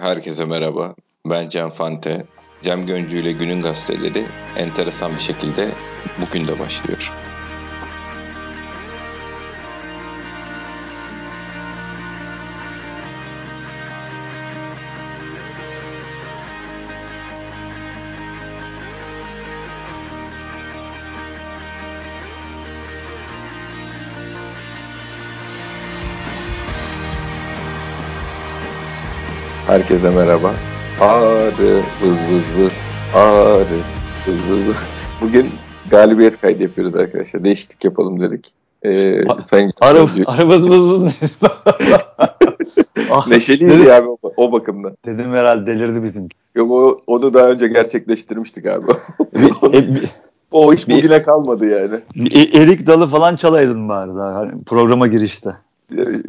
Herkese merhaba. Ben Cem Fante. Cem Göncü ile Günün Gazeteleri enteresan bir şekilde bugün de başlıyor. Herkese merhaba. Ağrı vız vız vız. Ağrı vız vız. Bugün galibiyet kaydı yapıyoruz arkadaşlar. Değişiklik yapalım dedik. Ee, sayın Ara, ara vız vız vız ne? ah, abi o, o bakımdan. Dedim herhalde delirdi bizim. Yok o, onu daha önce gerçekleştirmiştik abi. e, o iş bugüne kalmadı yani. E, erik dalı falan çalaydın bari daha hani programa girişte.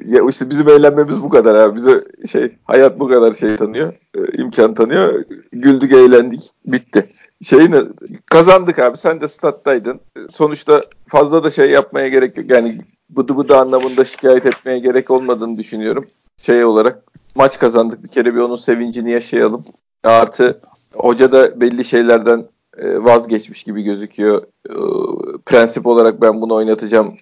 Ya işte bizim eğlenmemiz bu kadar abi. Bize şey hayat bu kadar şey tanıyor. E, imkan tanıyor. Güldük, eğlendik. Bitti. Şeyini kazandık abi. Sen de stat'taydın. Sonuçta fazla da şey yapmaya gerek yok. Yani bıdı bıdı anlamında şikayet etmeye gerek olmadığını düşünüyorum. Şey olarak maç kazandık. Bir kere bir onun sevincini yaşayalım. Artı hoca da belli şeylerden e, vazgeçmiş gibi gözüküyor. E, prensip olarak ben bunu oynatacağım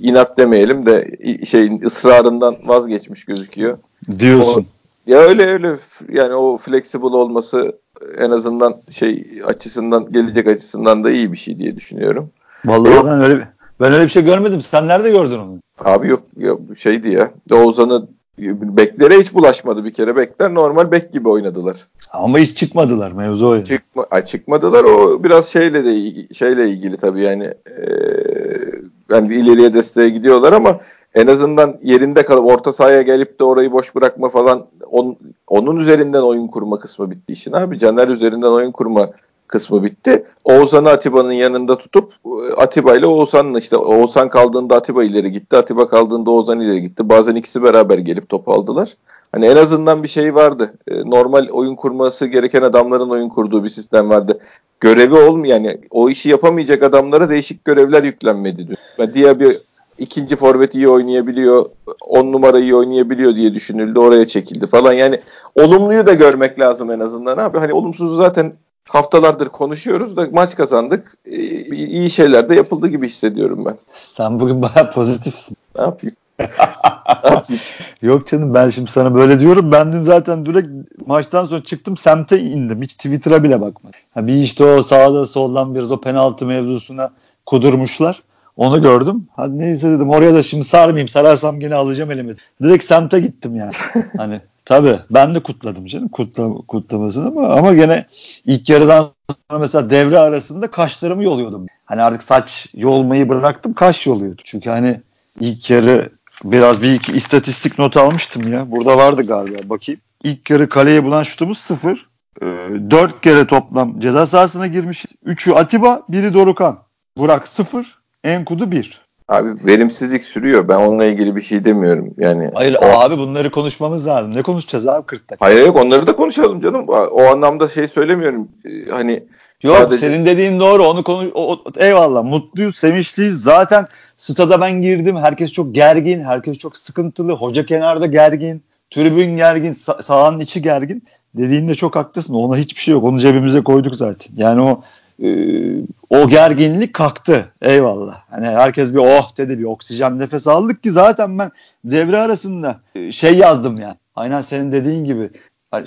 inat demeyelim de şeyin ısrarından vazgeçmiş gözüküyor. Diyorsun. O, ya öyle öyle yani o flexible olması en azından şey açısından gelecek açısından da iyi bir şey diye düşünüyorum. Vallahi yok. ben öyle ben öyle bir şey görmedim. Sen nerede gördün onu? Abi yok, yok şeydi ya. Oğuzhan'ı Beklere hiç bulaşmadı bir kere. Bekler normal bek gibi oynadılar. Ama hiç çıkmadılar mevzu o. Çıkma, çıkmadılar o biraz şeyle de şeyle ilgili tabii yani e, yani ileriye desteğe gidiyorlar ama en azından yerinde kalıp orta sahaya gelip de orayı boş bırakma falan on, onun üzerinden oyun kurma kısmı bitti işin abi. Caner üzerinden oyun kurma kısmı bitti. Oğuzhan'ı Atiba'nın yanında tutup Atiba ile Oğuzhan'ın işte Oğuzhan kaldığında Atiba ileri gitti. Atiba kaldığında Oğuzhan ileri gitti. Bazen ikisi beraber gelip top aldılar. Hani en azından bir şey vardı. E, normal oyun kurması gereken adamların oyun kurduğu bir sistem vardı. Görevi olmayan yani o işi yapamayacak adamlara değişik görevler yüklenmedi. Yani diğer bir ikinci forvet iyi oynayabiliyor, on numara iyi oynayabiliyor diye düşünüldü. Oraya çekildi falan. Yani olumluyu da görmek lazım en azından abi. Hani olumsuzu zaten haftalardır konuşuyoruz da maç kazandık. Ee, iyi şeyler de yapıldı gibi hissediyorum ben. Sen bugün baya pozitifsin. Ne yapayım? Yok canım ben şimdi sana böyle diyorum. Ben dün zaten direkt maçtan sonra çıktım semte indim. Hiç Twitter'a bile bakmadım. Ha bir işte o sağda soldan biraz o penaltı mevzusuna kudurmuşlar. Onu gördüm. Hadi neyse dedim oraya da şimdi sarmayayım. Sararsam gene alacağım elime. Direkt semte gittim yani. hani tabii ben de kutladım canım kutla, kutlamasını ama ama gene ilk yarıdan sonra mesela devre arasında kaşlarımı yoluyordum. Hani artık saç yolmayı bıraktım kaş yoluyordu. Çünkü hani ilk yarı biraz bir iki istatistik not almıştım ya. Burada vardı galiba bakayım. İlk yarı kaleye bulan şutumuz sıfır. Ee, dört kere toplam ceza sahasına girmiş. Üçü Atiba, biri Dorukan. Burak sıfır. Enkudu 1. Abi verimsizlik sürüyor. Ben onunla ilgili bir şey demiyorum. Yani Hayır o... abi bunları konuşmamız lazım. Ne konuşacağız abi 40 dakika? Hayır yok onları da konuşalım canım. O anlamda şey söylemiyorum. Ee, hani Yok sadece... senin dediğin doğru. Onu konu o, eyvallah. Mutluyuz, sevinçliyiz. Zaten stada ben girdim. Herkes çok gergin, herkes çok sıkıntılı. Hoca kenarda gergin, tribün gergin, sah- sahanın içi gergin. Dediğinde çok haklısın. Ona hiçbir şey yok. Onu cebimize koyduk zaten. Yani o ee, o gerginlik kalktı. Eyvallah. Hani herkes bir oh dedi bir oksijen nefes aldık ki zaten ben devre arasında e, şey yazdım yani. Aynen senin dediğin gibi.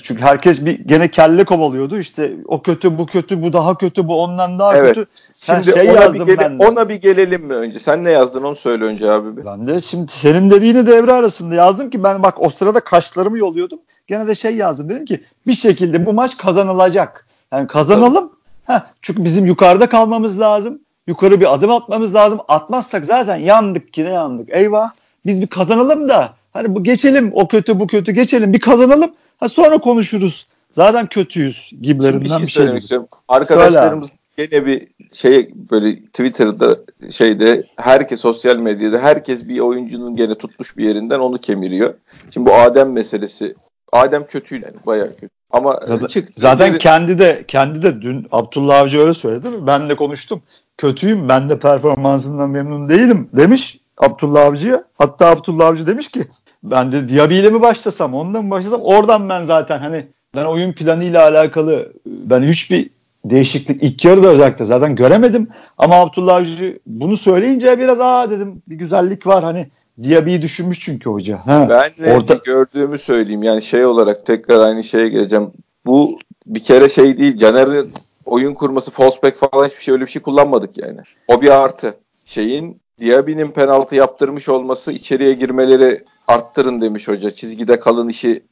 Çünkü herkes bir gene kelle kovalıyordu. İşte o kötü, bu kötü, bu daha kötü, bu ondan daha evet. kötü. Sen şimdi şey ona bir gele, ben de. Ona bir gelelim mi önce? Sen ne yazdın onu söyle önce abi. Ben de şimdi senin dediğini devre arasında yazdım ki ben bak o sırada kaşlarımı yoluyordum. Gene de şey yazdım. Dedim ki bir şekilde bu maç kazanılacak. Yani kazanalım. Heh, çünkü bizim yukarıda kalmamız lazım. Yukarı bir adım atmamız lazım. Atmazsak zaten yandık ki ne yandık. Eyvah. Biz bir kazanalım da hani bu geçelim o kötü bu kötü geçelim bir kazanalım. Ha sonra konuşuruz. Zaten kötüyüz gibilerinden bir şey, bir şey istiyorum. Arkadaşlarımız gene bir şey böyle Twitter'da şeyde herkes sosyal medyada herkes bir oyuncunun gene tutmuş bir yerinden onu kemiriyor. Şimdi bu Adem meselesi Adem kötü yani bayağı kötü. Ama zaten, çıktı. Zaten geri... kendi de kendi de dün Abdullah Avcı öyle söyledi mi? Ben de konuştum. Kötüyüm. Ben de performansından memnun değilim demiş Abdullah Avcı'ya. Hatta Abdullah Avcı demiş ki Ben de Diaby ile mi başlasam, onunla mı başlasam? Oradan ben zaten hani ben oyun planıyla alakalı ben hiçbir değişiklik ilk yarıda özellikle zaten göremedim. Ama Abdullah Avcı bunu söyleyince biraz aa dedim bir güzellik var hani Diaby'i düşünmüş çünkü hoca. Ha, ben de orta... gördüğümü söyleyeyim yani şey olarak tekrar aynı şeye geleceğim. Bu bir kere şey değil Caner'in oyun kurması false back falan hiçbir şey öyle bir şey kullanmadık yani. O bir artı. Şeyin Diaby'nin penaltı yaptırmış olması içeriye girmeleri arttırın demiş hoca. Çizgide kalın işi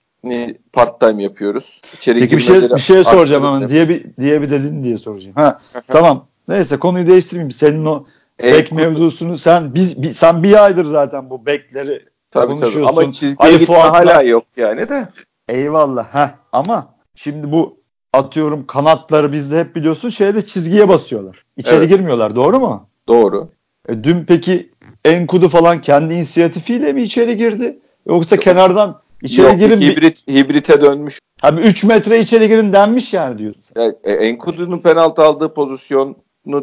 part time yapıyoruz. İçeri Peki bir şey bir şey soracağım hemen diye bir diye bir dedin diye soracağım. Ha tamam. Neyse konuyu değiştirmeyeyim. Senin o bek mevzusunu sen biz, biz sen bir aydır zaten bu bekleri tabii, konuşuyorsun. Tabii. Ama çizgiye Ali gitme Fuat'la... hala yok yani de. Eyvallah. Ha ama şimdi bu atıyorum kanatları bizde hep biliyorsun şeyde çizgiye basıyorlar. İçeri evet. girmiyorlar. Doğru mu? Doğru. E, dün peki Enkudu falan kendi inisiyatifiyle mi içeri girdi? Yoksa Yok. kenardan İçeri Yok, girin hibrit, hibrite dönmüş. Abi 3 metre içeri girin denmiş yani diyorsun. Yani, e, Enkudu'nun penaltı aldığı pozisyonu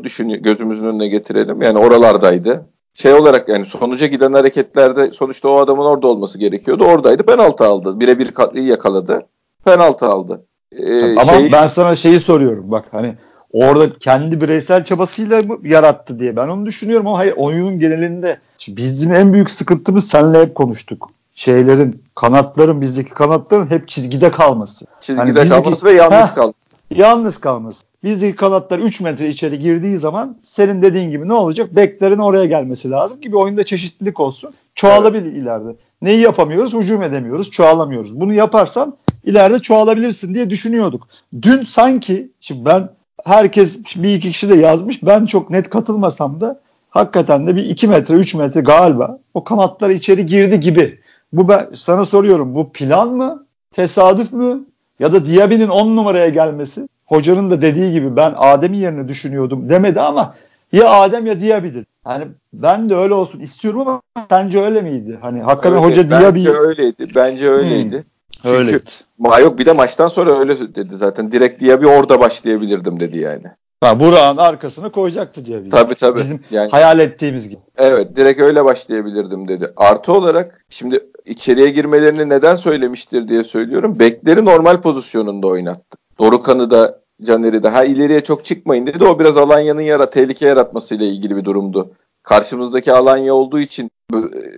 düşünüyor, gözümüzün önüne getirelim. Yani oralardaydı. Şey olarak yani sonuca giden hareketlerde sonuçta o adamın orada olması gerekiyordu. Oradaydı penaltı aldı. Birebir iyi yakaladı. Penaltı aldı. Ee, Ama şeyi... ben sana şeyi soruyorum bak hani orada kendi bireysel çabasıyla mı yarattı diye ben onu düşünüyorum ama hayır oyunun genelinde bizim en büyük sıkıntımız senle hep konuştuk şeylerin kanatların bizdeki kanatların hep çizgide kalması. Çizgide hani kalması ve yalnız heh, kalması. Yalnız kalması. Bizdeki kanatlar 3 metre içeri girdiği zaman senin dediğin gibi ne olacak? Beklerin oraya gelmesi lazım ki bir oyunda çeşitlilik olsun. Çoğalabilir evet. ileride. Neyi yapamıyoruz? Hücum edemiyoruz. Çoğalamıyoruz. Bunu yaparsan ileride çoğalabilirsin diye düşünüyorduk. Dün sanki şimdi ben herkes bir iki kişi de yazmış. Ben çok net katılmasam da hakikaten de bir 2 metre 3 metre galiba o kanatlar içeri girdi gibi. Bu ben sana soruyorum. Bu plan mı? Tesadüf mü? Ya da Diaby'nin 10 numaraya gelmesi. Hocanın da dediği gibi ben Adem'in yerine düşünüyordum demedi ama ya Adem ya Diaby dedi. Hani ben de öyle olsun istiyorum ama sence öyle miydi? Hani hakikaten öyle, hoca Diaby Bence öyleydi. Bence öyleydi. Hmm. Çünkü öyleydi. Ma yok bir de maçtan sonra öyle dedi zaten. Direkt Diaby orada başlayabilirdim dedi yani. Ha, Burak'ın arkasına koyacaktı diye. Tabii tabii. Bizim yani, hayal ettiğimiz gibi. Evet direkt öyle başlayabilirdim dedi. Artı olarak şimdi içeriye girmelerini neden söylemiştir diye söylüyorum. Bekleri normal pozisyonunda oynattı. Dorukan'ı da Caner'i de ha ileriye çok çıkmayın dedi. O biraz Alanya'nın yara tehlike yaratmasıyla ilgili bir durumdu. Karşımızdaki Alanya olduğu için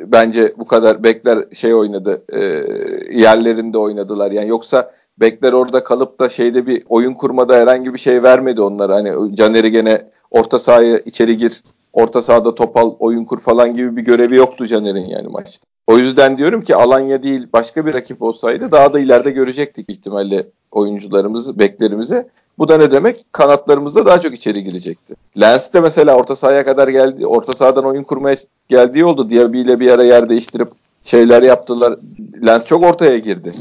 bence bu kadar bekler şey oynadı. E, yerlerinde oynadılar. Yani yoksa Bekler orada kalıp da şeyde bir oyun kurmada herhangi bir şey vermedi onlara. Hani Caner'i gene orta sahaya içeri gir, orta sahada topal oyun kur falan gibi bir görevi yoktu Caner'in yani maçta. O yüzden diyorum ki Alanya değil başka bir rakip olsaydı daha da ileride görecektik ihtimalle oyuncularımızı, beklerimizi. Bu da ne demek? Kanatlarımızda daha çok içeri girecekti. Lens de mesela orta sahaya kadar geldi. Orta sahadan oyun kurmaya geldiği oldu. Diaby ile bir ara yer değiştirip şeyler yaptılar. Lens çok ortaya girdi.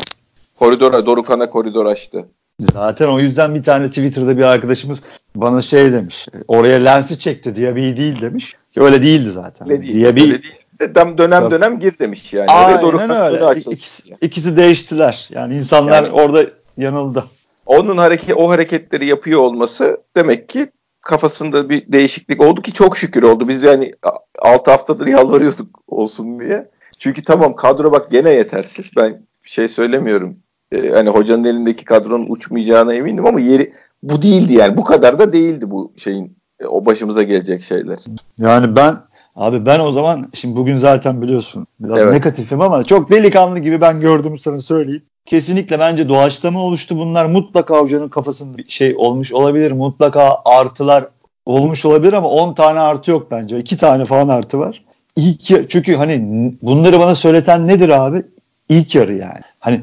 Koridora, Dorukan'a koridor açtı. Zaten o yüzden bir tane Twitter'da bir arkadaşımız bana şey demiş. Oraya lensi çekti Diaby değil demiş. Ki öyle değildi zaten. Öyle değil. Diaby, öyle değil. Dönem dönem dönem gir demiş yani. Aynen Dorukan öyle. İkisi, ikisi değiştiler. Yani insanlar yani, orada yanıldı. Onun hareket o hareketleri yapıyor olması demek ki kafasında bir değişiklik oldu ki çok şükür oldu. Biz yani 6 haftadır yalvarıyorduk olsun diye. Çünkü tamam kadro bak gene yetersiz. Ben şey söylemiyorum e, hani hocanın elindeki kadronun uçmayacağına eminim ama yeri bu değildi yani. Bu kadar da değildi bu şeyin e, o başımıza gelecek şeyler. Yani ben abi ben o zaman şimdi bugün zaten biliyorsun biraz evet. negatifim ama çok delikanlı gibi ben gördüğümü sana söyleyeyim. Kesinlikle bence doğaçlama oluştu bunlar. Mutlaka hocanın kafasında bir şey olmuş olabilir. Mutlaka artılar olmuş olabilir ama 10 tane artı yok bence. 2 tane falan artı var. İlk çünkü hani bunları bana söyleten nedir abi? İlk yarı yani. Hani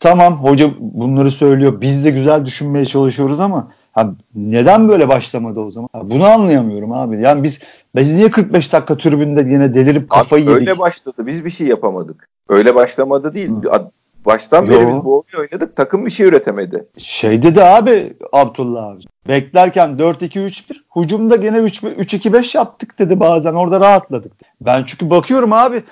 tamam hoca bunları söylüyor. Biz de güzel düşünmeye çalışıyoruz ama ha, neden böyle başlamadı o zaman? Ha, bunu anlayamıyorum abi. Yani biz biz niye 45 dakika tribünde yine delirip kafayı abi, yedik? Öyle başladı. Biz bir şey yapamadık. Öyle başlamadı değil. Hı. Baştan beri Yo. biz bu oyunu oynadık. Takım bir şey üretemedi. Şey dedi abi Abdullah abi. Beklerken 4-2-3-1. Hucumda gene 3-2-5 yaptık dedi bazen. Orada rahatladık. Ben çünkü bakıyorum abi.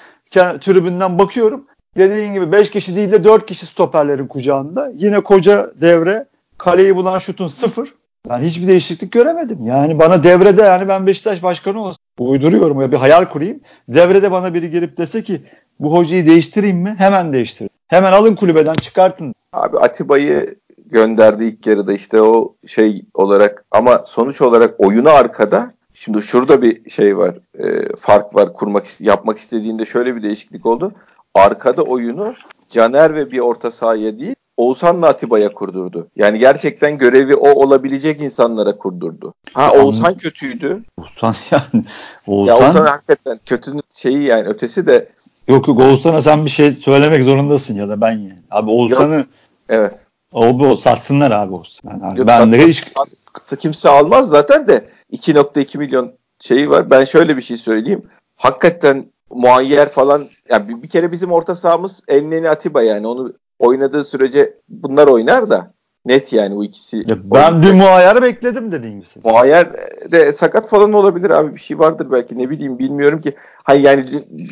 Tribünden bakıyorum. Dediğin gibi 5 kişi değil de 4 kişi stoperlerin kucağında. Yine koca devre kaleyi bulan şutun sıfır. Ben hiçbir değişiklik göremedim. Yani bana devrede yani ben Beşiktaş başkanı olsam uyduruyorum ya bir hayal kurayım. Devrede bana biri gelip dese ki Bu hocayı değiştireyim mi? Hemen değiştirin. Hemen alın kulübeden çıkartın. Abi Atiba'yı gönderdi ilk yarıda işte o şey olarak ama sonuç olarak oyunu arkada Şimdi şurada bir şey var, e, fark var kurmak yapmak istediğinde şöyle bir değişiklik oldu. Arkada oyunu Caner ve bir orta sahaya değil, Oğuzhan'la Atiba'ya kurdurdu. Yani gerçekten görevi o olabilecek insanlara kurdurdu. Ha Oğuzhan kötüydü. Oğuzhan yani. Oğuzhan... Ya Oğuzhan hakikaten kötünün şeyi yani ötesi de. Yok yok Oğuzhan'a sen bir şey söylemek zorundasın ya da ben yani. Abi Oğuzhan'ı Evet. O bu satsınlar abi Oğuzhan. Yani yok, ben de hiç kimse almaz zaten de 2.2 milyon şeyi var. Ben şöyle bir şey söyleyeyim. Hakikaten muayyer falan yani bir, bir kere bizim orta sahamız Elneni Atiba yani onu oynadığı sürece bunlar oynar da net yani bu ikisi. Ya ben bir muayyer bekledim dediğin gibi. Muayyer de sakat falan olabilir abi bir şey vardır belki ne bileyim bilmiyorum ki. Hayır yani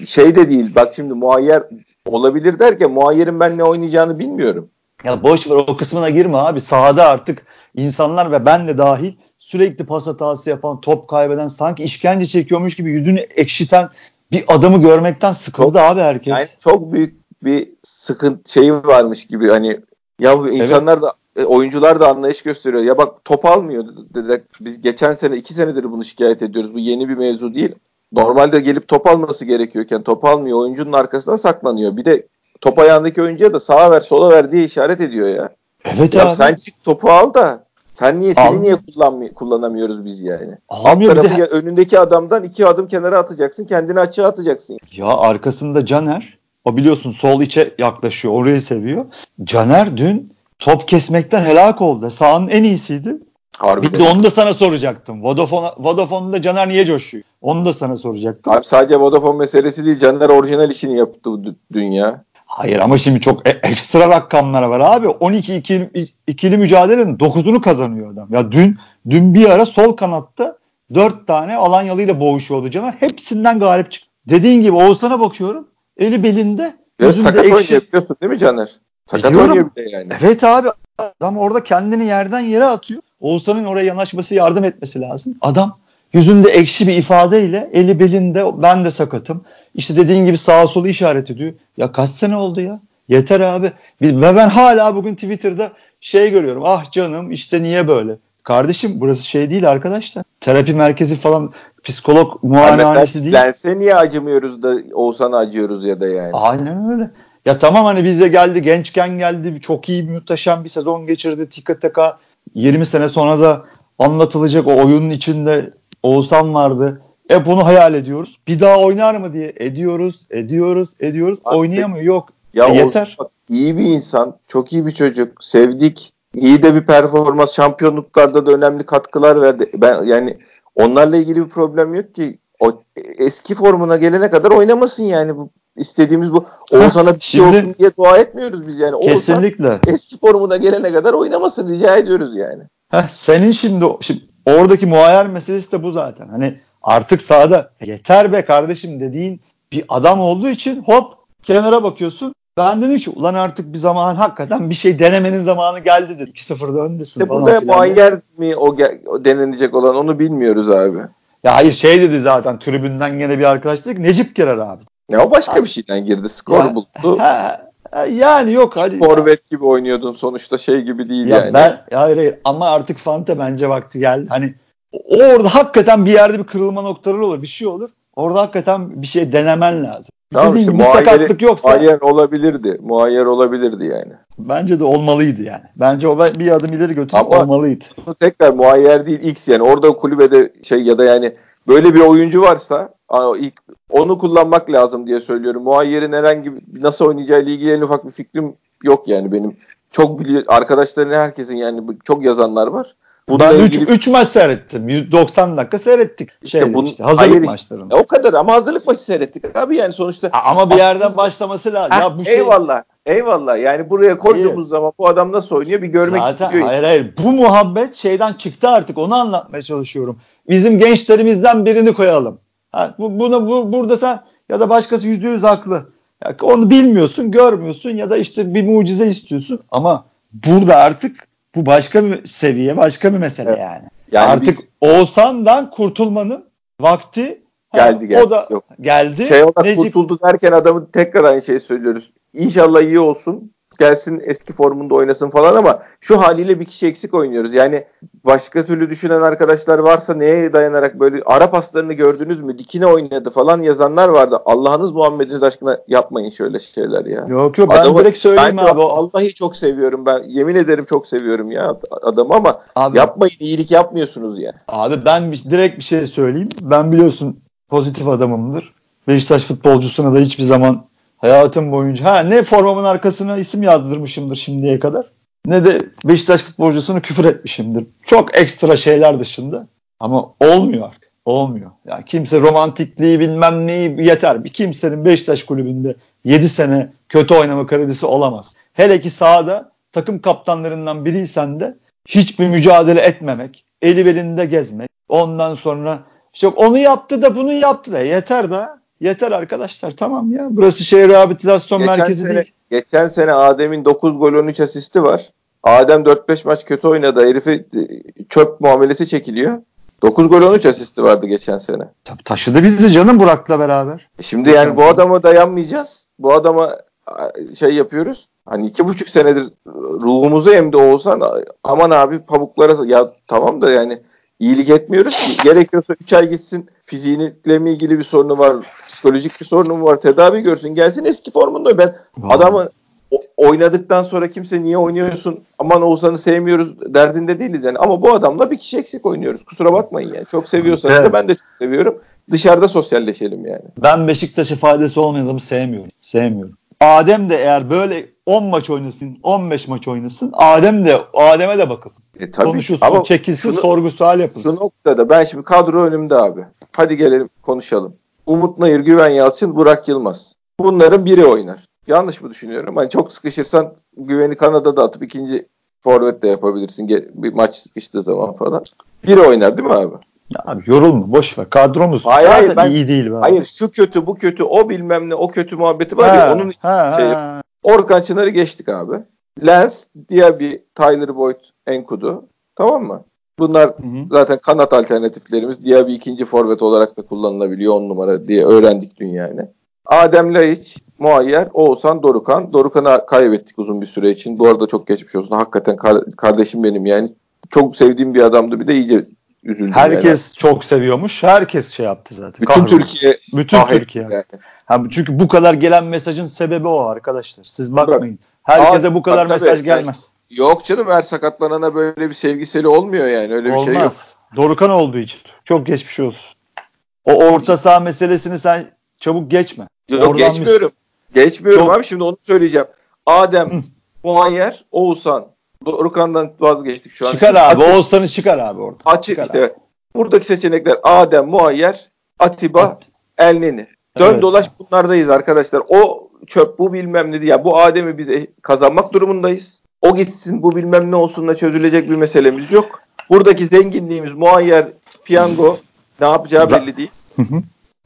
şey de değil bak şimdi muayyer olabilir derken muayyerin ben ne oynayacağını bilmiyorum. Ya boş ver o kısmına girme abi. Sahada artık insanlar ve ben de dahil sürekli pas hatası yapan, top kaybeden, sanki işkence çekiyormuş gibi yüzünü ekşiten bir adamı görmekten sıkıldı çok, abi herkes. Yani çok büyük bir sıkıntı şeyi varmış gibi hani ya insanlar evet. da e, oyuncular da anlayış gösteriyor. Ya bak top almıyor dediler. Biz geçen sene iki senedir bunu şikayet ediyoruz. Bu yeni bir mevzu değil. Normalde gelip top alması gerekiyorken top almıyor. Oyuncunun arkasından saklanıyor. Bir de top ayağındaki oyuncuya da sağa ver sola ver diye işaret ediyor ya. Evet ya abi. Sen çık topu al da sen niye seni niye kullanmay- kullanamıyoruz biz yani? Almıyor Alt tarafı de... önündeki adamdan iki adım kenara atacaksın, kendini açığa atacaksın. Ya arkasında Caner, o biliyorsun sol içe yaklaşıyor, orayı seviyor. Caner dün top kesmekten helak oldu. Sağın en iyisiydi. Harbiden. Bir de onu da sana soracaktım. Vodafone, Vodafone'da Caner niye coşuyor? Onu da sana soracaktım. Abi sadece Vodafone meselesi değil. Caner orijinal işini yaptı dünya. Hayır ama şimdi çok e- ekstra rakamlar var abi. 12 ikili, ikili mücadelenin 9'unu kazanıyor adam. Ya dün dün bir ara sol kanatta 4 tane Alanyalı ile boğuşuyordu Caner. Hepsinden galip çıktı. Dediğin gibi Oğuzhan'a bakıyorum. Eli belinde. Ya sakat ekşi. oynayabiliyorsun değil mi Caner? Sakat oynuyor bir de yani. Evet abi. Adam orada kendini yerden yere atıyor. Oğuzhan'ın oraya yanaşması yardım etmesi lazım. Adam yüzünde ekşi bir ifadeyle eli belinde ben de sakatım. İşte dediğin gibi sağa solu işaret ediyor. Ya kaç sene oldu ya? Yeter abi. Ve ben hala bugün Twitter'da şey görüyorum. Ah canım işte niye böyle? Kardeşim burası şey değil arkadaşlar. Terapi merkezi falan psikolog muayenehanesi değil. Lense niye acımıyoruz da Oğuzhan'a acıyoruz ya da yani. Aynen öyle. Ya tamam hani bize geldi gençken geldi çok iyi muhteşem bir sezon geçirdi tika taka 20 sene sonra da anlatılacak o oyunun içinde Oğuzhan vardı. E bunu hayal ediyoruz. Bir daha oynar mı diye ediyoruz, ediyoruz, ediyoruz. Abi, Oynayamıyor. Yok. Ya e, yeter. Bak, iyi bir insan, çok iyi bir çocuk. Sevdik. İyi de bir performans, şampiyonluklarda da önemli katkılar verdi. Ben yani onlarla ilgili bir problem yok ki. O eski formuna gelene kadar oynamasın yani bu istediğimiz bu. Oğuzhan'a bir şey olsun diye dua etmiyoruz biz yani. Kesinlikle. Oğuzhan eski formuna gelene kadar oynamasın rica ediyoruz yani. Heh, senin şimdi, şimdi oradaki muayyer meselesi de bu zaten. Hani artık sahada yeter be kardeşim dediğin bir adam olduğu için hop kenara bakıyorsun. Ben dedim ki ulan artık bir zaman hakikaten bir şey denemenin zamanı geldi dedi. 2-0'da öndesin. İşte burada muayyer mi o, o denenecek olan onu bilmiyoruz abi. Ya hayır şey dedi zaten tribünden gene bir arkadaş dedi ki Necip girer abi. Ya o başka bir şeyden girdi. Skor ya, buldu. yani yok hadi. Forvet gibi oynuyordun sonuçta şey gibi değil ya yani. Ben, hayır hayır ama artık Fante bence vakti geldi. Hani orada hakikaten bir yerde bir kırılma noktaları olur, bir şey olur. Orada hakikaten bir şey denemen lazım. Tamam Dediğin işte, gibi sakatlık yoksa. Muayyer olabilirdi. Muayyer olabilirdi yani. Bence de olmalıydı yani. Bence o bir adım ileri götürüp Ama olmalıydı. Tekrar muayyer değil X yani. Orada kulübede şey ya da yani böyle bir oyuncu varsa ilk onu kullanmak lazım diye söylüyorum. Muayyer'in herhangi nasıl oynayacağı ile ilgili en ufak bir fikrim yok yani benim. Çok biliyor arkadaşların herkesin yani çok yazanlar var. Bununla ben 3 ilgili... 3 maç seyrettim. 190 dakika seyrettik. İşte, Şeyde, bunun, işte hazırlık hayır, maçlarında. o kadar ama hazırlık maçı seyrettik abi yani sonuçta. ama bir yerden başlaması lazım. Ha, ya bu şey... Eyvallah. Eyvallah. Yani buraya koyduğumuz evet. zaman bu adam nasıl oynuyor bir görmek Zaten, istiyor. Hayır hayır. Bu muhabbet şeyden çıktı artık. Onu anlatmaya çalışıyorum. Bizim gençlerimizden birini koyalım. Ha, bu, buna, bu, burada sen ya da başkası yüzde yüz haklı. Ya, onu bilmiyorsun, görmüyorsun ya da işte bir mucize istiyorsun. Ama burada artık bu başka bir seviye, başka bir mesele evet. yani. yani. Artık biz... Oğuzhan'dan kurtulmanın vakti Geldi geldi. O da Yok. geldi. Şey olarak Necip kurtuldu derken adamın tekrar aynı şeyi söylüyoruz. İnşallah iyi olsun. Gelsin eski formunda oynasın falan ama şu haliyle bir kişi eksik oynuyoruz. Yani başka türlü düşünen arkadaşlar varsa neye dayanarak böyle ara paslarını gördünüz mü? Dikine oynadı falan yazanlar vardı. Allah'ınız Muhammed'iniz aşkına yapmayın şöyle şeyler ya. Yok yok ben Adamı- direkt söyleyeyim ben abi. O, Vallahi çok seviyorum ben. Yemin ederim çok seviyorum ya adamı ama abi, yapmayın iyilik yapmıyorsunuz ya. abi ben bir- direkt bir şey söyleyeyim. Ben biliyorsun pozitif adamımdır. Beşiktaş futbolcusuna da hiçbir zaman hayatım boyunca ha ne formamın arkasına isim yazdırmışımdır şimdiye kadar. Ne de Beşiktaş futbolcusunu küfür etmişimdir. Çok ekstra şeyler dışında. Ama olmuyor artık. Olmuyor. Yani kimse romantikliği bilmem neyi yeter. Bir kimsenin Beşiktaş kulübünde 7 sene kötü oynama kredisi olamaz. Hele ki sahada takım kaptanlarından biriysen de hiçbir mücadele etmemek, eli belinde gezmek. Ondan sonra işte onu yaptı da bunu yaptı da yeter da. Yeter arkadaşlar tamam ya. Burası şehir rehabilitasyon Geçen merkezi sene, değil. geçen sene Adem'in 9 gol 13 asisti var. Adem 4-5 maç kötü oynadı. Herifi e, çöp muamelesi çekiliyor. 9 gol 13 asisti vardı geçen sene. Tabii taşıdı bizi canım Burak'la beraber. E Şimdi yani bu adama dayanmayacağız. Bu adama şey yapıyoruz. Hani iki buçuk senedir ruhumuzu emdi olsan aman abi pamuklara ya tamam da yani iyilik etmiyoruz ki. Gerekiyorsa 3 ay gitsin fiziğiyle mi ilgili bir sorunu var, psikolojik bir sorunu var, tedavi görsün, gelsin eski formunda. Ben adamı o- oynadıktan sonra kimse niye oynuyorsun aman Oğuzhan'ı sevmiyoruz derdinde değiliz yani. Ama bu adamla bir kişi eksik oynuyoruz. Kusura bakmayın yani. Çok seviyorsanız Evet. da ben de çok seviyorum. Dışarıda sosyalleşelim yani. Ben Beşiktaş'a faydası olmayan adamı sevmiyorum. Sevmiyorum. Adem de eğer böyle 10 maç oynasın, 15 maç oynasın, Adem de Adem'e de bakın. E, tabii. Konuşulsun, Ama çekilsin, şunu- sorgu sual yapılsın. Şu noktada ben şimdi kadro önümde abi. Hadi gelelim konuşalım. Umut Nayır, Güven Yalçın, Burak Yılmaz. Bunların biri oynar. Yanlış mı düşünüyorum? Hani çok sıkışırsan Güven'i Kanada'da atıp ikinci forvet de yapabilirsin. Bir maç sıkıştığı zaman falan. Biri oynar değil mi abi? Ya abi yorulma, boş ver. Kadromuz Hayır, hayır, ben- iyi değil. be abi. Hayır şu kötü bu kötü o bilmem ne o kötü muhabbeti var Ha, ya onun ha, şey- ha. Orkan Çınar'ı geçtik abi. Lens, Diaby, Tyler Boyd, Enkudu. Tamam mı? Bunlar Hı hı. zaten kanat alternatiflerimiz. Diaby ikinci forvet olarak da kullanılabiliyor 10 numara diye öğrendik dün yani. Adem Laiç, Muayyer, Oğuzhan, Dorukan. Dorukan'ı kaybettik uzun bir süre için. Bu arada çok geçmiş olsun. Hakikaten kar- kardeşim benim yani. Çok sevdiğim bir adamdı. Bir de iyice üzüldüm. yani. Herkes çok seviyormuş. Herkes şey yaptı zaten. Bütün Kahroldu. Türkiye bütün ah Türkiye. yani. Ha, çünkü bu kadar gelen mesajın sebebi o arkadaşlar. Siz bakmayın. Herkese bu kadar tabii, mesaj tabii. gelmez. Yok canım her sakatlanana böyle bir sevgiseli olmuyor yani. Öyle bir Olmaz. şey yok. Dorukan olduğu için. Çok geçmiş olsun. O orta saha meselesini sen çabuk geçme. Yok Oradan bir- geçmiyorum. Geçmiyorum Çok- abi şimdi onu söyleyeceğim. Adem. Muayyer, Oğuzhan. Dorukan'dan vazgeçtik şu an. Çıkar abi. Açık- Oğuzhan'ı çıkar abi orada. Açık Çıkar işte. abi. Buradaki seçenekler Adem, Muayyer, Atiba, At- Elneni. Dön Evet. dolaş bunlardayız arkadaşlar. O çöp bu bilmem ne diye. Ya bu Adem'i biz e- kazanmak durumundayız. O gitsin bu bilmem ne olsunla çözülecek bir meselemiz yok. Buradaki zenginliğimiz Muayyer, Piyango ne yapacağı belli değil.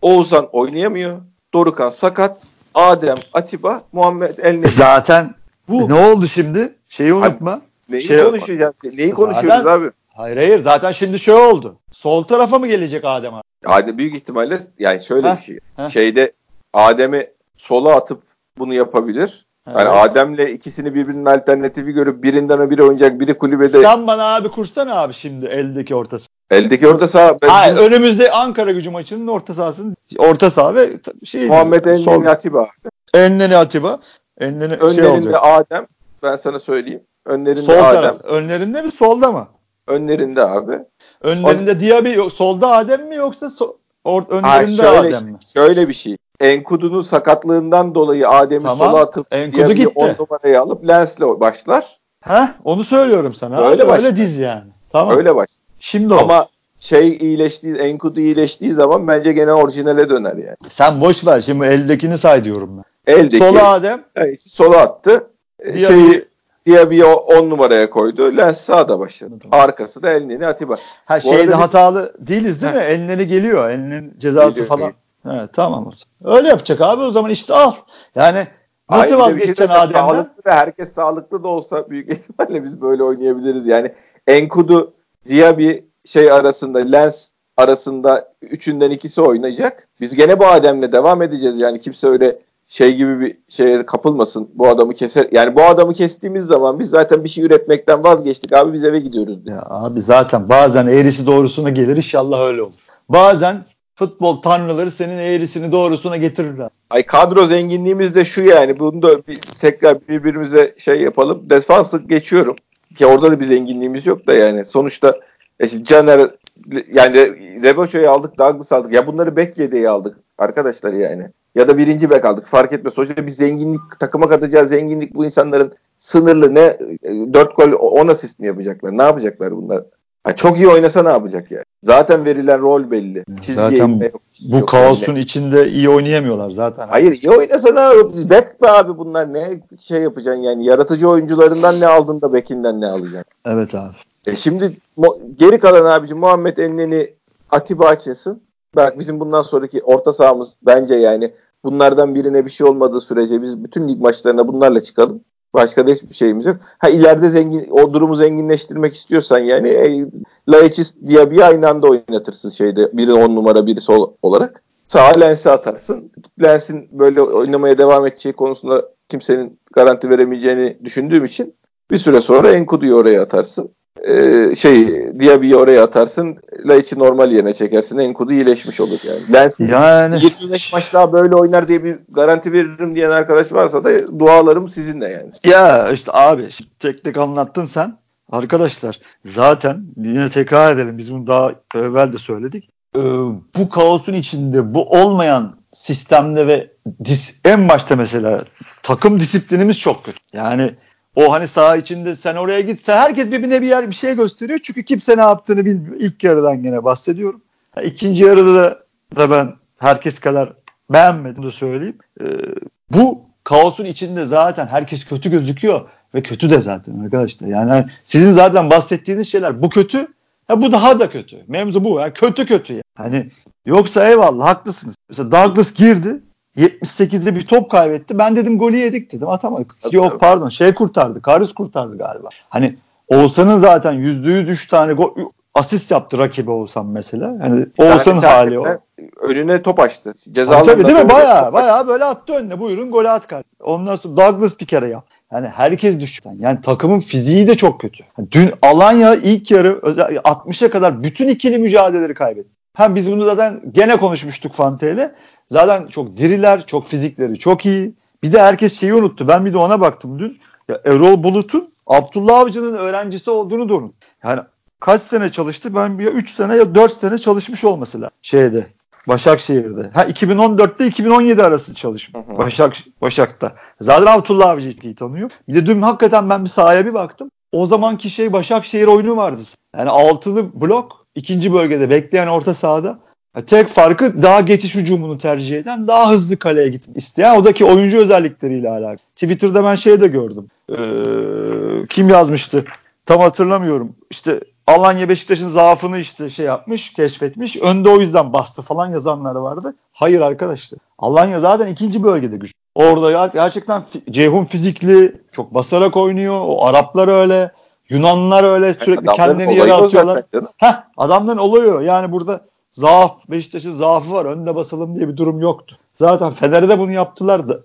Oğuzhan oynayamıyor. Dorukan sakat. Adem, Atiba, Muhammed Elneni. Zaten Bu ne oldu şimdi? Şeyi unutma. neyi şey- konuşacağız? Neyi Zaten- konuşuyoruz abi? Hayır hayır. Zaten şimdi şey oldu. Sol tarafa mı gelecek Adem abi? Hadi büyük ihtimalle yani şöyle Heh, bir şey. heh. Şeyde Adem'i sola atıp bunu yapabilir. Yani Evet. Adem'le ikisini birbirinin alternatifi görüp birinden biri oynayacak, biri kulübede. Sen bana abi kursana abi şimdi eldeki orta saha. Eldeki orta saha ben Hayır, önümüzde Ankara gücü maçının orta sahasının orta saha ve şey Muhammed Elneni Atiba. Enleni Atiba. Enleni şey Önlerinde olacak. Adem. Ben sana söyleyeyim. Önlerinde Sol Adem. taraf. Önlerinde mi solda mı? Önlerinde abi. Önlerinde Diaby yok. Solda Adem mi yoksa so- or- önlerinde şöyle, Adem mi? şöyle bir şey. Enkudu'nun sakatlığından dolayı Adem'i Tamam. sola atıp Enkudu gitti. 10 numaraya alıp Lens'le başlar. Heh, onu söylüyorum sana. Öyle Öyle, öyle diz yani. Tamam. Öyle başlar. Şimdi o. Ama şey iyileştiği, Enkudu iyileştiği zaman bence gene orijinale döner yani. Sen boş ver. Şimdi eldekini say diyorum ben. Eldeki Sola Adem. evet, sola attı. Ee, Diaby- Şeyi Diaby'i 10 numaraya koydu. Lens sağda başladı. Anladım. Arkası da Elneni Atiba. Ha Bu şeyde biz- hatalı değiliz değil mi? Elleri geliyor. Elinin cezası Geliyor, falan. Evet tamam. Öyle yapacak abi o zaman işte al. Yani nasıl Aynı şey vazgeçeceksin de Adem'den? Sağlıklı da herkes sağlıklı da olsa büyük ihtimalle biz böyle oynayabiliriz. Yani Enkudu, Diaby şey arasında Lens arasında üçünden ikisi oynayacak. Biz gene bu Adem'le devam edeceğiz. Yani kimse öyle şey gibi bir şeye kapılmasın. Bu adamı keser. Yani bu adamı kestiğimiz zaman biz zaten bir şey üretmekten vazgeçtik. Abi biz eve gidiyoruz. Ya abi zaten bazen eğrisi doğrusuna gelir. İnşallah öyle olur. Bazen futbol tanrıları senin eğrisini doğrusuna getirirler. Ay kadro zenginliğimiz de şu yani. Bunu da bir, tekrar birbirimize şey yapalım. Defanslık geçiyorum. Ki orada da bir zenginliğimiz yok da yani. Sonuçta işte Caner yani Reboço'yu aldık, Douglas aldık. Ya bunları bek yedeği aldık arkadaşlar yani. Ya da birinci bek aldık fark etmez. Sonuçta bir zenginlik takıma katacağı zenginlik bu insanların sınırlı ne 4 gol 10 asist mi yapacaklar? Ne yapacaklar bunlar? Ha, çok iyi oynasa ne yapacak yani? Zaten verilen rol belli. Çizgi zaten yok, bu yok, kaosun yani. içinde iyi oynayamıyorlar zaten. Hayır iyi oynasa ne yapacak? Bek be abi bunlar ne şey yapacaksın yani yaratıcı oyuncularından ne aldın da bekinden ne alacaksın? Evet abi. E şimdi geri kalan abici Muhammed Enneni Atiba Açınsın. Bak bizim bundan sonraki orta sahamız bence yani bunlardan birine bir şey olmadığı sürece biz bütün lig maçlarına bunlarla çıkalım. Başka da hiçbir şeyimiz yok. Ha ileride zengin o durumu zenginleştirmek istiyorsan yani e, Laiçis bir aynı anda oynatırsın şeyde. Biri on numara biri sol olarak. Sağa Lens'i atarsın. Lens'in böyle oynamaya devam edeceği konusunda kimsenin garanti veremeyeceğini düşündüğüm için bir süre sonra Enkudu'yu oraya atarsın e, şey Diaby'i oraya atarsın. Laiç'i normal yerine çekersin. Enkudu iyileşmiş olur yani. Lens yani 25 maç daha böyle oynar diye bir garanti veririm diyen arkadaş varsa da dualarım sizinle yani. Ya işte abi tek tek anlattın sen. Arkadaşlar zaten yine tekrar edelim biz bunu daha evvel de söyledik. Ee, bu kaosun içinde bu olmayan sistemde ve dis, en başta mesela takım disiplinimiz çok kötü. Yani o hani saha içinde sen oraya gitse herkes birbirine bir yer bir şey gösteriyor. Çünkü kimse ne yaptığını bilmiyor. İlk yarıdan gene bahsediyorum. Yani ikinci yarıda da, da ben herkes kadar beğenmedim de söyleyeyim. Ee, bu kaosun içinde zaten herkes kötü gözüküyor ve kötü de zaten arkadaşlar. Yani hani sizin zaten bahsettiğiniz şeyler bu kötü. Ya bu daha da kötü. Mevzu bu. Yani kötü kötü. Yani. Hani yoksa eyvallah haklısınız. Mesela Douglas girdi. 78'de bir top kaybetti. Ben dedim golü yedik dedim. Atamadık. Tabii, Yok tabii. pardon şey kurtardı. Karius kurtardı galiba. Hani Oğuzhan'ın zaten %100 3 tane gol, asist yaptı rakibi Oğuzhan mesela. Hani Oğuzhan'ın hali o. Önüne top açtı. Cezalarında tabii değil mi? Baya baya böyle attı önüne. Buyurun golü at kardeşim. Ondan sonra Douglas bir kere yap. Yani herkes düştü. Yani takımın fiziği de çok kötü. Yani dün Alanya ilk yarı 60'a kadar bütün ikili mücadeleleri kaybetti. Hem biz bunu zaten gene konuşmuştuk Fante'yle. Zaten çok diriler, çok fizikleri çok iyi. Bir de herkes şeyi unuttu. Ben bir de ona baktım dün. Ya Erol Bulut'un Abdullah Avcı'nın öğrencisi olduğunu da unut. Yani kaç sene çalıştı? Ben ya 3 sene ya 4 sene çalışmış olması lazım şeyde. Başakşehir'de. Ha 2014'te 2017 arası çalışmış. Başak Başak'ta. Zaten Abdullah Avcı'yı tanıyor. Bir de dün hakikaten ben bir sahaya bir baktım. O zamanki şey Başakşehir oyunu vardı. Yani altılı blok ikinci bölgede bekleyen orta sahada Tek farkı daha geçiş hücumunu tercih eden, daha hızlı kaleye gitmek isteyen. O da ki oyuncu özellikleriyle alakalı. Twitter'da ben şey de gördüm. Ee, kim yazmıştı? Tam hatırlamıyorum. İşte Alanya Beşiktaş'ın zaafını işte şey yapmış, keşfetmiş. Önde o yüzden bastı falan yazanlar vardı. Hayır arkadaşlar. Alanya zaten ikinci bölgede güç. Orada gerçekten Ceyhun fizikli, çok basarak oynuyor. O Araplar öyle, Yunanlar öyle sürekli kendini yere atıyorlar. Heh, adamların oluyor. Yani burada zaaf Beşiktaş'ın zaafı var önde basalım diye bir durum yoktu. Zaten Fener'de bunu yaptılar da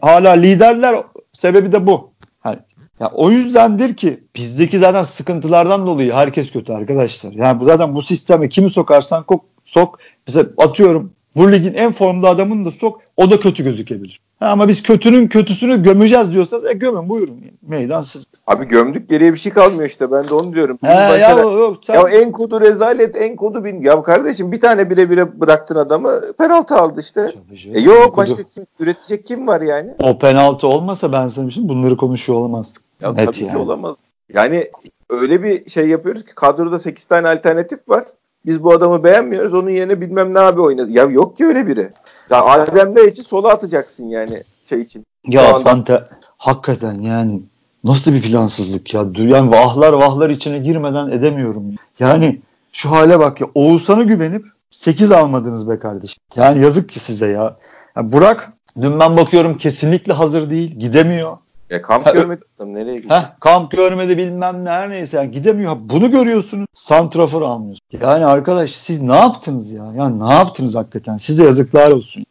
hala liderler sebebi de bu. Hani ya o yüzdendir ki bizdeki zaten sıkıntılardan dolayı herkes kötü arkadaşlar. Yani bu zaten bu sisteme kimi sokarsan sok. Mesela atıyorum bu ligin en formda adamını da sok o da kötü gözükebilir. Ha, ama biz kötünün kötüsünü gömeceğiz diyorsanız e gömün buyurun. Meydan siz. Abi gömdük geriye bir şey kalmıyor işte ben de onu diyorum. He, ya, yok, sen... ya en kodu rezalet en kodu bin. Ya kardeşim bir tane bire bire bıraktın adamı penaltı aldı işte. E yok başka kim, üretecek kim var yani? O penaltı olmasa ben sana şimdi bunları konuşuyor olamazdık. Ya Net tabii yani. ki olamaz. Yani öyle bir şey yapıyoruz ki kadroda 8 tane alternatif var. Biz bu adamı beğenmiyoruz. Onun yerine bilmem ne abi oynadı. Ya yok ki öyle biri. Ya Adem Bey için sola atacaksın yani şey için. Ya anda... Fante hakikaten yani nasıl bir plansızlık ya. Yani vahlar vahlar içine girmeden edemiyorum. Yani şu hale bak ya. Oğuzhan'a güvenip 8 almadınız be kardeşim. Yani yazık ki size ya. Yani Burak dün ben bakıyorum kesinlikle hazır değil. Gidemiyor. Ya kamp görmedi adam nereye gidiyor? Heh, kamp görmedi bilmem ne her neyse yani gidemiyor. Bunu görüyorsunuz. Santrafor almıyorsun. Yani arkadaş siz ne yaptınız ya? Ya ne yaptınız hakikaten? Size yazıklar olsun.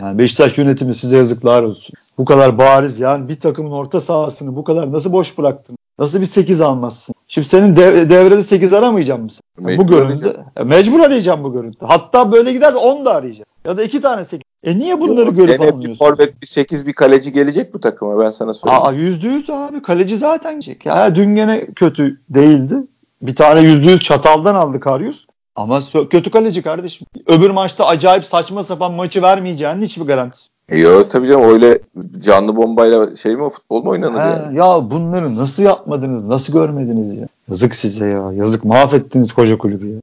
Yani Beşiktaş yönetimi size yazıklar olsun. Bu kadar bariz yani bir takımın orta sahasını bu kadar nasıl boş bıraktın? Nasıl bir 8 almazsın? Şimdi senin dev, devrede 8 aramayacak mısın? Mecbur bu görüntü. E, mecbur arayacağım bu görüntü. Hatta böyle giderse 10 da arayacağım. Ya da 2 tane 8. E niye bunları Yok, görüp almıyorsun? Bir forvet bir 8 bir kaleci gelecek bu takıma ben sana söyleyeyim. Aa yüzde yüz abi kaleci zaten gelecek. Ya dün gene kötü değildi. Bir tane yüzde yüz çataldan aldı Karyus. Ama kötü kaleci kardeşim. Öbür maçta acayip saçma sapan maçı vermeyeceğinin hiçbir garantisi. Yok tabii canım öyle canlı bombayla şey mi futbol mu oynanır He, yani? ya bunları nasıl yapmadınız? Nasıl görmediniz ya? Yazık size ya. Yazık mahvettiniz koca kulübü ya.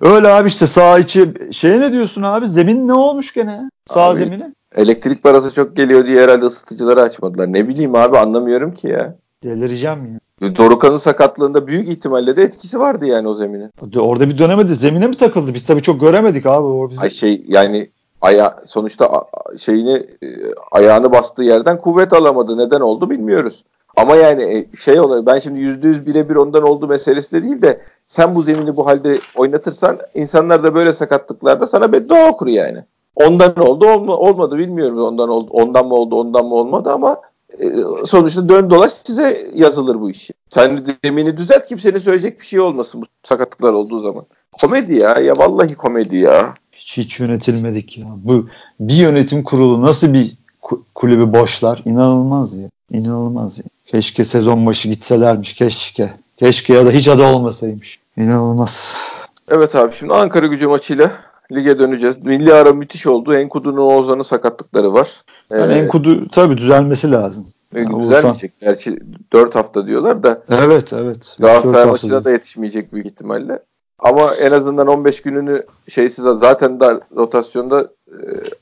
Öyle abi işte sağ içi şey ne diyorsun abi? Zemin ne olmuş gene? Sağ Abi, zemini. Elektrik parası çok geliyor diye herhalde ısıtıcıları açmadılar. Ne bileyim abi anlamıyorum ki ya. Delireceğim ya. Dorukan'ın sakatlığında büyük ihtimalle de etkisi vardı yani o zeminin. Orada bir dönemedi. Zemine mi takıldı? Biz tabii çok göremedik abi. O bizi... Ay şey yani aya sonuçta şeyini e, ayağını bastığı yerden kuvvet alamadı. Neden oldu bilmiyoruz. Ama yani e, şey olarak ben şimdi yüzde yüz birebir ondan oldu meselesi de değil de sen bu zemini bu halde oynatırsan insanlar da böyle sakatlıklarda sana beddua okur yani. Ondan oldu olma, olmadı bilmiyorum ondan oldu ondan mı oldu ondan mı olmadı ama e, sonuçta dön dolaş size yazılır bu işi. Sen zemini düzelt kimsenin söyleyecek bir şey olmasın bu sakatlıklar olduğu zaman. Komedi ya ya vallahi komedi ya. Hiç, hiç yönetilmedik ya. Bu bir yönetim kurulu nasıl bir ku- kulübü boşlar? İnanılmaz ya. İnanılmaz. Keşke sezon başı gitselermiş. Keşke. Keşke ya da hiç adı olmasaymış. İnanılmaz. Evet abi şimdi Ankara gücü maçıyla lige döneceğiz. Milli ara müthiş oldu. Enkudu'nun Oğuzhan'ın sakatlıkları var. Yani Ee, Enkudu tabii düzelmesi lazım. e, Yani düzelmeyecek. Gerçi 4 hafta diyorlar da Evet evet. Galatasaray maçına hafta da yetişmeyecek büyük ihtimalle. Ama en azından 15 gününü şeysiz zaten da rotasyonda e,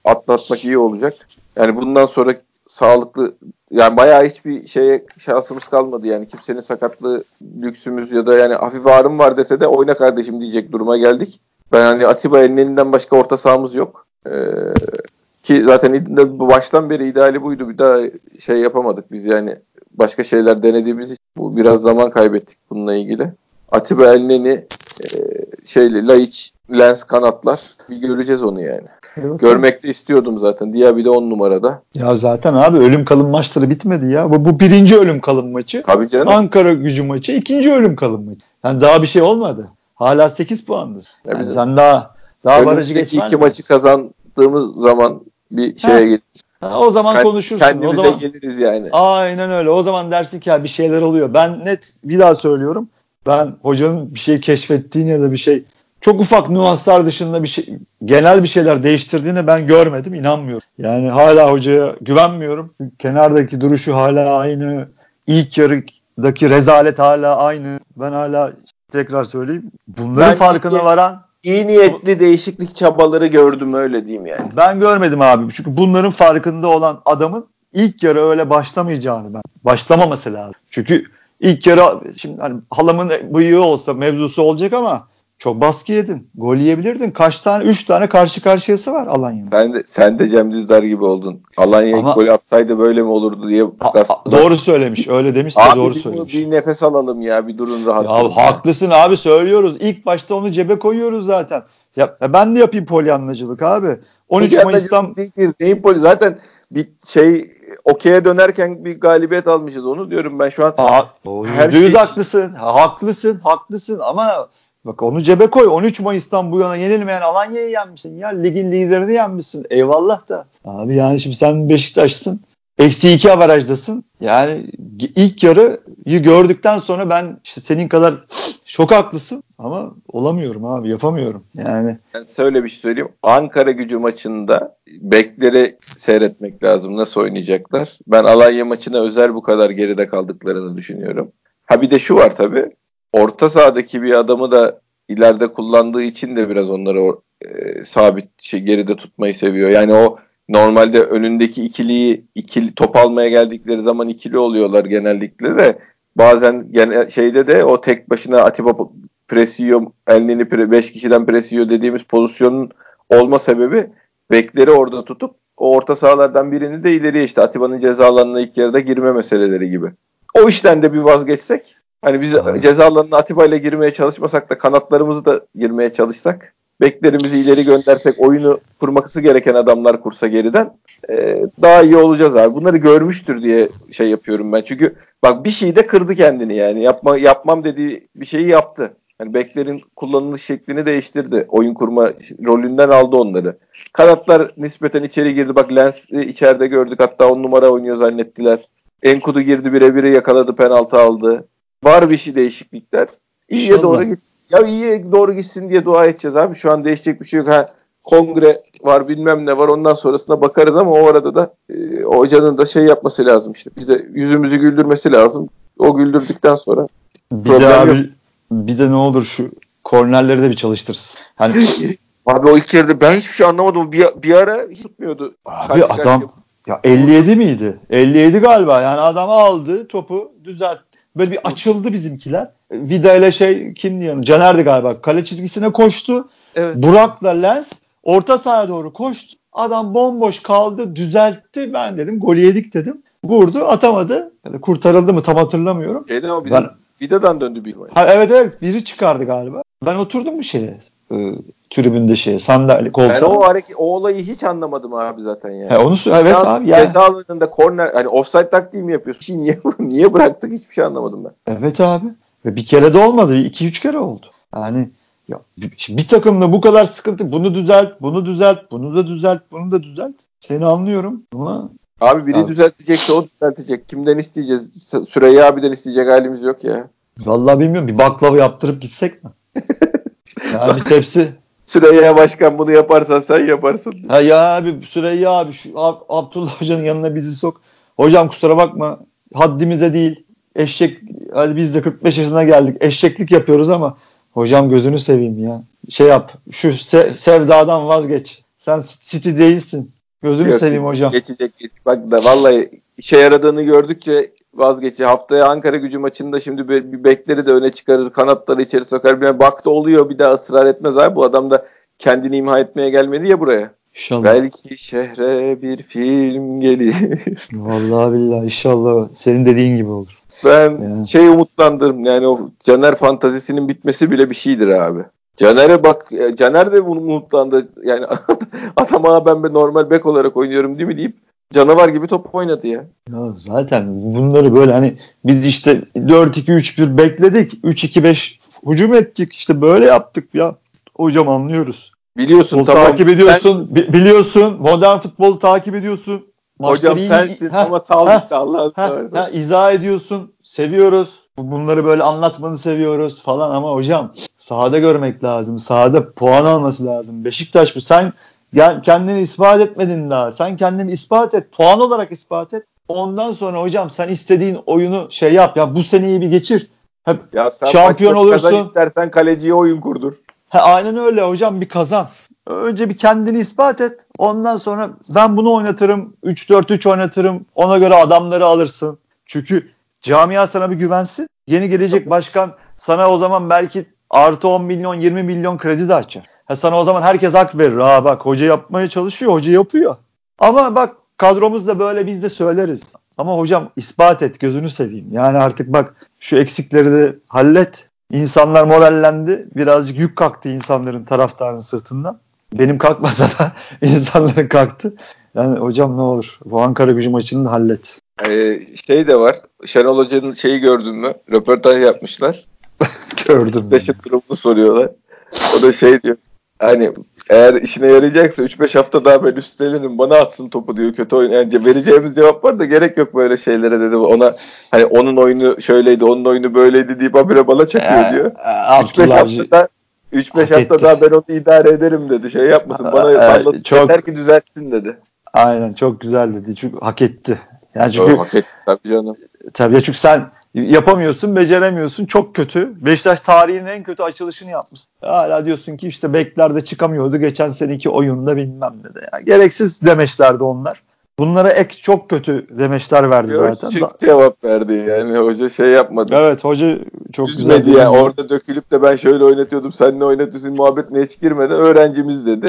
atlatmak iyi olacak. Yani bundan sonra sağlıklı yani bayağı hiçbir şeye şansımız kalmadı yani kimsenin sakatlığı lüksümüz ya da yani hafif ağrım var dese de oyna kardeşim diyecek duruma geldik. Ben hani Atiba elinden başka orta sahamız yok. Ee, ki zaten baştan beri ideali buydu. Bir daha şey yapamadık biz yani başka şeyler denediğimiz için bu biraz zaman kaybettik bununla ilgili. Atiba Elneni e, şeyle Laiç Lens kanatlar bir göreceğiz onu yani. Evet. Görmek de istiyordum zaten. Diaby de 10 numarada. Ya zaten abi ölüm kalım maçları bitmedi ya. Bu, bu birinci ölüm kalım maçı. Tabii canım. Ankara gücü maçı ikinci ölüm kalım maçı. Yani daha bir şey olmadı. Hala 8 puandasın. Ya Yani bizim sen daha daha barajı Önümüzdeki geçmez iki mi? maçı kazandığımız zaman bir şeye geliriz. Ha, o zaman konuşursun. O Kendimize zaman geliriz yani. Aynen öyle. O zaman dersin ki ya bir şeyler oluyor. Ben net bir daha söylüyorum. Ben hocanın bir şey keşfettiğini ya da bir şey çok ufak nüanslar dışında bir şey genel bir şeyler değiştirdiğini ben görmedim. inanmıyorum. Yani hala hocaya güvenmiyorum. Kenardaki duruşu hala aynı. İlk yarıdaki rezalet hala aynı. Ben hala tekrar söyleyeyim. Bunların Ben farkına iyi- varan İyi niyetli değişiklik çabaları gördüm öyle diyeyim yani. Ben görmedim abi. Çünkü bunların farkında olan adamın ilk yarı öyle başlamayacağını ben. Başlamaması lazım. Çünkü ilk yarı şimdi hani halamın bıyığı olsa mevzusu olacak ama çok baskı yedin. Gol yiyebilirdin. Kaç tane? Üç tane karşı karşıyası var Alanya'nın. Sen de, sen de Cem Dizdar gibi oldun. Alanya Ama- golü atsaydı böyle mi olurdu diye. Ha- aslında- doğru söylemiş. Öyle demişse Abi doğru bir, söylemiş. bir nefes alalım ya bir durun rahat. Ya haklısın abi söylüyoruz. İlk başta onu cebe koyuyoruz zaten. Ya, ben de yapayım polyanlacılık abi. 13 Bir Mayıs'tan değil, poli- zaten bir şey okey'e dönerken bir galibiyet almışız onu diyorum ben şu an. O Her şey- haklısın. Ha, haklısın, haklısın ama bak onu cebe koy. 13 Mayıs'tan bu yana yenilmeyen Alanya'yı yenmişsin ya. Ligin liderini yenmişsin. Eyvallah da. Abi yani şimdi sen Beşiktaş'sın. Eksi iki averajdasın. Yani ilk yarıyı gördükten sonra ben işte senin kadar çok haklısın ama olamıyorum abi yapamıyorum. Yani Ben size öyle bir şey söyleyeyim. Ankara gücü maçında bekleri seyretmek lazım. Nasıl oynayacaklar? Ben Alanya maçına özel bu kadar geride kaldıklarını düşünüyorum. Ha bir de şu var tabii. Orta sahadaki bir adamı da ileride kullandığı için de biraz onları e, sabit şey, geride tutmayı seviyor. Yani o normalde önündeki ikiliyi ikili top almaya geldikleri zaman ikili oluyorlar genellikle de bazen gene şeyde de o tek başına Atiba presiyor, elini 5 kişiden presiyor dediğimiz pozisyonun olma sebebi bekleri orada tutup o orta sahalardan birini de ileriye işte Atiba'nın ceza ilk yarıda girme meseleleri gibi. O işten de bir vazgeçsek hani biz evet. ceza alanına Atiba ile girmeye çalışmasak da kanatlarımızı da girmeye çalışsak beklerimizi ileri göndersek oyunu kurması gereken adamlar kursa geriden e, daha iyi olacağız abi. Bunları görmüştür diye şey yapıyorum ben. Çünkü bak bir şey de kırdı kendini yani. Yapma yapmam dediği bir şeyi yaptı. Yani beklerin kullanılış şeklini değiştirdi. Oyun kurma rolünden aldı onları. Kanatlar nispeten içeri girdi. Bak Lens'i içeride gördük. Hatta on numara oynuyor zannettiler. Enkudu girdi birebiri yakaladı penaltı aldı. Var bir şey değişiklikler. İyiye doğru git. Ya iyiye doğru gitsin diye dua edeceğiz abi. Şu an değişecek bir şey yok. Ha, kongre var bilmem ne var ondan sonrasına bakarız ama o arada da e, hocanın da şey yapması lazım işte. Bize yüzümüzü güldürmesi lazım. O güldürdükten sonra bir de abi yok. bir de ne olur şu kornerleri de bir çalıştırsın. Hani Abi o ilk yarıda ben hiçbir şey anlamadım. Bir, bir ara hiç tutmuyordu. Abi Karşı adam ya 57 miydi? 57 galiba. Yani adam aldı topu düzeltti. Böyle bir açıldı bizimkiler. Vida ile şey kimdi yanı? Caner'di galiba. Kale çizgisine koştu. Evet. Burak'la Lens orta sahaya doğru koştu. Adam bomboş kaldı, düzeltti. Ben dedim gol yedik dedim. Vurdu, atamadı. Yani kurtarıldı mı tam hatırlamıyorum. Şeyden o bizim ben, Vida'dan döndü bir Ha, evet evet biri çıkardı galiba. Ben oturdum bir şeye e, tribünde şeye sandalye koltuğa. Ben o hareket o olayı hiç anlamadım abi zaten yani. He, onu evet ya, abi yani. Ceza alanında korner hani offside taktiği mi yapıyorsun? Şey, niye niye bıraktık hiçbir şey anlamadım ben. Evet abi. Ve bir kere de olmadı. iki üç kere oldu. Yani ya bir, bir takımda bu kadar sıkıntı bunu düzelt, bunu düzelt, bunu da düzelt, bunu da düzelt. Seni anlıyorum ama Abi biri abi. düzeltecekse o düzeltecek. Kimden isteyeceğiz? Süreyya abiden isteyecek halimiz yok ya. Vallahi bilmiyorum. Bir baklava yaptırıp gitsek mi? ya bir tepsi. Süreyya Başkan bunu yaparsan sen yaparsın. Ha ya abi Süreyya abi şu Ab- Abdullah Hoca'nın yanına bizi sok. Hocam kusura bakma haddimize değil. Eşek hadi biz de 45 yaşına geldik. Eşeklik yapıyoruz ama hocam gözünü seveyim ya. Şey yap şu se- sevdadan vazgeç. Sen City değilsin. Gözünü Yok, seveyim hocam. Geçecek. Bak da vallahi işe yaradığını gördükçe vazgeçti. Haftaya Ankara gücü maçında şimdi bir, bir bekleri de öne çıkarır. Kanatları içeri sokar. Bir baktı oluyor bir daha ısrar etmez abi. Bu adam da kendini imha etmeye gelmedi ya buraya. İnşallah. Belki şehre bir film gelir. Vallahi billahi inşallah senin dediğin gibi olur. Ben yani. şey umutlandırım yani o Caner fantazisinin bitmesi bile bir şeydir abi. Caner'e bak Caner de bunu umutlandı. Yani atama ben normal bek olarak oynuyorum değil mi deyip canavar gibi top oynadı ya. ya zaten bunları böyle hani biz işte 4-2-3-1 bekledik. 3-2-5 hücum ettik. İşte böyle yaptık ya. Hocam anlıyoruz. Biliyorsun tamam. takip ediyorsun. Sen... biliyorsun. Modern futbolu takip ediyorsun. Maçları Hocam iyi, sensin ha, ama sağlıklı Allah'ın seversen. İzah ediyorsun. Seviyoruz. Bunları böyle anlatmanı seviyoruz falan ama hocam sahada görmek lazım. Sahada puan alması lazım. Beşiktaş bu. Sen yani kendini ispat etmedin daha. Sen kendini ispat et. Puan olarak ispat et. Ondan sonra hocam sen istediğin oyunu şey yap. Ya bu seneyi bir geçir. Hep ya sen şampiyon olursun. istersen kaleciye oyun kurdur. Ha, aynen öyle hocam bir kazan. Önce bir kendini ispat et. Ondan sonra ben bunu oynatırım. 3-4-3 oynatırım. Ona göre adamları alırsın. Çünkü camia sana bir güvensin. Yeni gelecek başkan sana o zaman belki artı 10 milyon 20 milyon kredi de açar. Ha sana o zaman herkes hak verir. Ha bak hoca yapmaya çalışıyor, hoca yapıyor. Ama bak kadromuzda böyle biz de söyleriz. Ama hocam ispat et gözünü seveyim. Yani artık bak şu eksikleri de hallet. İnsanlar morallendi. Birazcık yük kalktı insanların taraftarın sırtından. Benim kalkmasa da insanların kalktı. Yani hocam ne olur bu Ankara gücü maçını da hallet. Ee, şey de var. Şenol Hoca'nın şeyi gördün mü? Röportaj yapmışlar. Gördüm. Beşik durumunu soruyorlar. O da şey diyor. Hani eğer işine yarayacaksa 3-5 hafta daha ben üstlenirim bana atsın topu diyor kötü oyun. Yani vereceğimiz cevap var da gerek yok böyle şeylere dedi. Ona hani onun oyunu şöyleydi onun oyunu böyleydi deyip habire bana çekiyor ee, diyor. 3-5 haftada 3-5 hafta daha ben onu idare ederim dedi. Şey yapmasın bana ee, çok, yeter ki düzeltsin dedi. Aynen çok güzel dedi. Çünkü hak etti. Yani çünkü, hak etti tabii canım. Tabii çünkü sen yapamıyorsun, beceremiyorsun. Çok kötü. Beşiktaş tarihinin en kötü açılışını yapmış. Hala diyorsun ki işte beklerde çıkamıyordu geçen seneki oyunda bilmem ne de. Yani gereksiz demeçlerdi onlar. Bunlara ek çok kötü demeçler verdi Yok, zaten. Çık cevap verdi yani hoca şey yapmadı. Evet hoca çok Üzmedi güzel. Yani. Orada dökülüp de ben şöyle oynatıyordum sen ne oynatıyorsun muhabbetine hiç girmeden öğrencimiz dedi.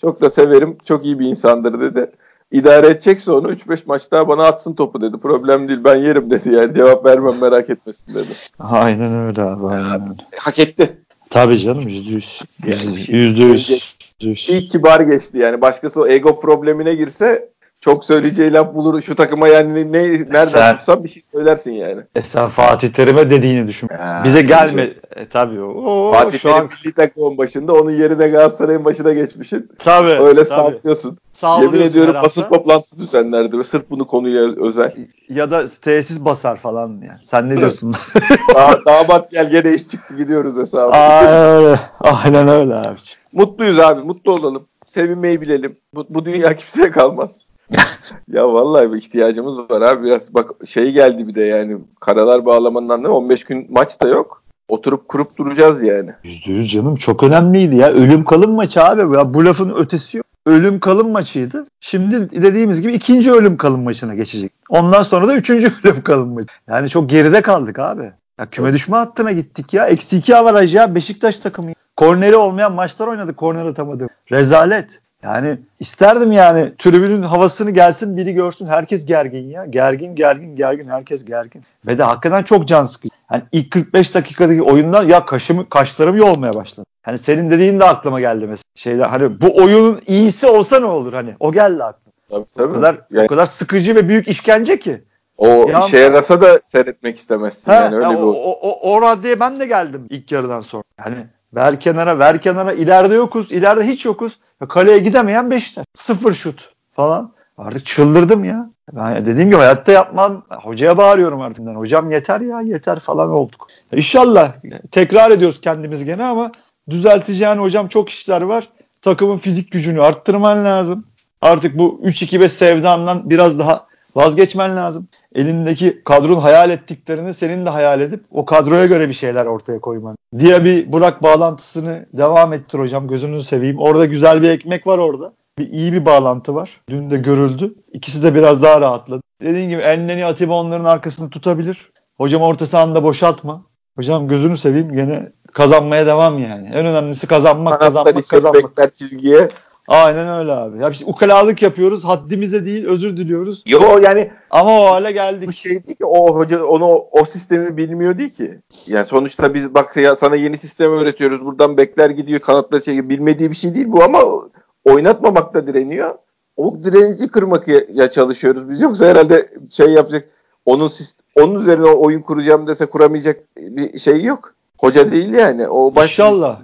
Çok da severim çok iyi bir insandır dedi. İdare edecekse onu 3-5 maç daha bana atsın topu dedi. Problem değil ben yerim dedi yani. Cevap vermem merak etmesin dedi. Aynen öyle abi. Aynen öyle. Hak etti. Tabii canım yüzde yüz. Yani Yüzde yüz. İyi kibar geçti yani. Başkası o ego problemine girse çok söyleyeceği laf bulur şu takıma yani ne nereden Sen- tutsan bir şey söylersin yani. E sen Fatih Terim'e dediğini düşün. Ha, Bize gelme. E, tabii o. Fatih şu an Terim milli takımın başında onun yerine Galatasaray'ın başına geçmişsin. tabii. Öyle tabii. sallıyorsun. Yemin ediyorum basın toplantısı düzenlerdi ve sırf bunu konuya özel. ya da tesis basar falan yani. Sen ne diyorsun? Da- damat gel gene iş çıktı gidiyoruz hesabı. Aynen öyle. Aynen öyle abiciğim. Mutluyuz abi mutlu olalım. Sevinmeyi bilelim. Bu, bu dünya kimseye kalmaz. Ya vallahi bir ihtiyacımız var abi. Biraz bak şey geldi bir de yani karalar bağlamanın ne 15 gün maç da yok. Oturup kurup duracağız yani. Yüzde yüz canım çok önemliydi ya. Ölüm kalım maçı abi. Ya bu lafın ötesi yok. Ölüm kalım maçıydı. Şimdi dediğimiz gibi ikinci ölüm kalım maçına geçecek. Ondan sonra da üçüncü ölüm kalım maçı. Yani çok geride kaldık abi. Ya küme düşme hattına gittik ya. Eksi iki avaraj ya Beşiktaş takımı. Korneri olmayan maçlar oynadık. Korner atamadı. Rezalet. Yani isterdim yani tribünün havasını gelsin biri görsün. Herkes gergin ya. Gergin gergin gergin. Herkes gergin. Ve de hakikaten çok can sıkıcı. Yani ilk 45 dakikadaki oyundan ya kaşım, kaşlarım yolmaya başladı. Hani senin dediğin de aklıma geldi mesela. Şeyler hani bu oyunun iyisi olsa ne olur hani. O geldi aklıma. Tabii O tabii. kadar Yani o kadar sıkıcı ve büyük işkence ki. o Ya- işe yarasa da seyretmek istemezsin Ha, yani öyle ya bir o, o, o, o raddeye ben de geldim ilk yarıdan sonra. Yani ver kenara ver kenara ileride yokuz ileride hiç yokuz. Ya kaleye gidemeyen Beşiktaş. Sıfır şut falan. Artık çıldırdım ya. Ben dediğim gibi hayatta yapmam. Hocaya bağırıyorum artık. Hocam yeter ya yeter falan olduk. İnşallah tekrar ediyoruz kendimiz gene ama düzelteceğin hocam çok işler var. Takımın fizik gücünü arttırman lazım. Artık bu 3-2-5 sevdandan biraz daha vazgeçmen lazım. Elindeki kadronun hayal ettiklerini senin de hayal edip o kadroya göre bir şeyler ortaya koyman. Diye bir Burak bağlantısını devam ettir hocam gözünüzü seveyim. Orada güzel bir ekmek var orada. Bir iyi bir bağlantı var. Dün de görüldü. İkisi de biraz daha rahatladı. Dediğim gibi Elneni Atiba onların arkasını tutabilir. Hocam orta sahanda boşaltma. Hocam gözünü seveyim gene kazanmaya devam yani. En önemlisi kazanmak, Kanattan kazanmak, kazanmak. bekler çizgiye. Aynen öyle abi. Ya işte ukalalık yapıyoruz. Haddimize değil özür diliyoruz. Yo yani Ama o hale geldik. bu şey değil ki o hoca onu o sistemi bilmiyor değil ki. Yani sonuçta biz bak ya sana yeni sistem öğretiyoruz. Buradan bekler gidiyor kanatları çekiyor. Bilmediği bir şey değil bu ama oynatmamakta direniyor. O direnci kırmak ya, çalışıyoruz biz. Yoksa herhalde şey yapacak onun onun üzerine oyun kuracağım dese kuramayacak bir şey yok. Hoca değil yani. O baş-